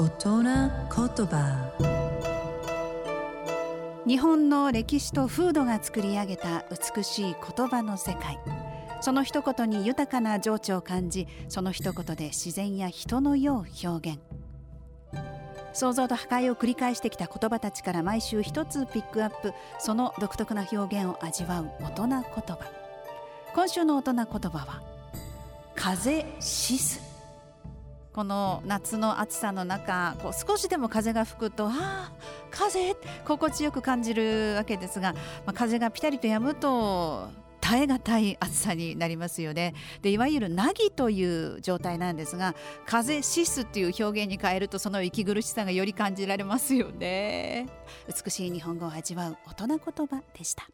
大人言葉。日本の歴史と風土が作り上げた美しい言葉の世界。その一言に豊かな情緒を感じその一言で自然や人の世を表現。創造と破壊を繰り返してきた言葉たちから毎週一つピックアップその独特な表現を味わう大人言葉。今週の大人言葉は風しすこの夏の暑さの中こう少しでも風が吹くとああ風？心地よく感じるわけですが、まあ、風がピタリと止むと耐え難い暑さになりますよね。でいわゆるなぎという状態なんですが風しすっていう表現に変えるとその息苦しさがより感じられますよね。美しい日本語を味わう大人言葉でした。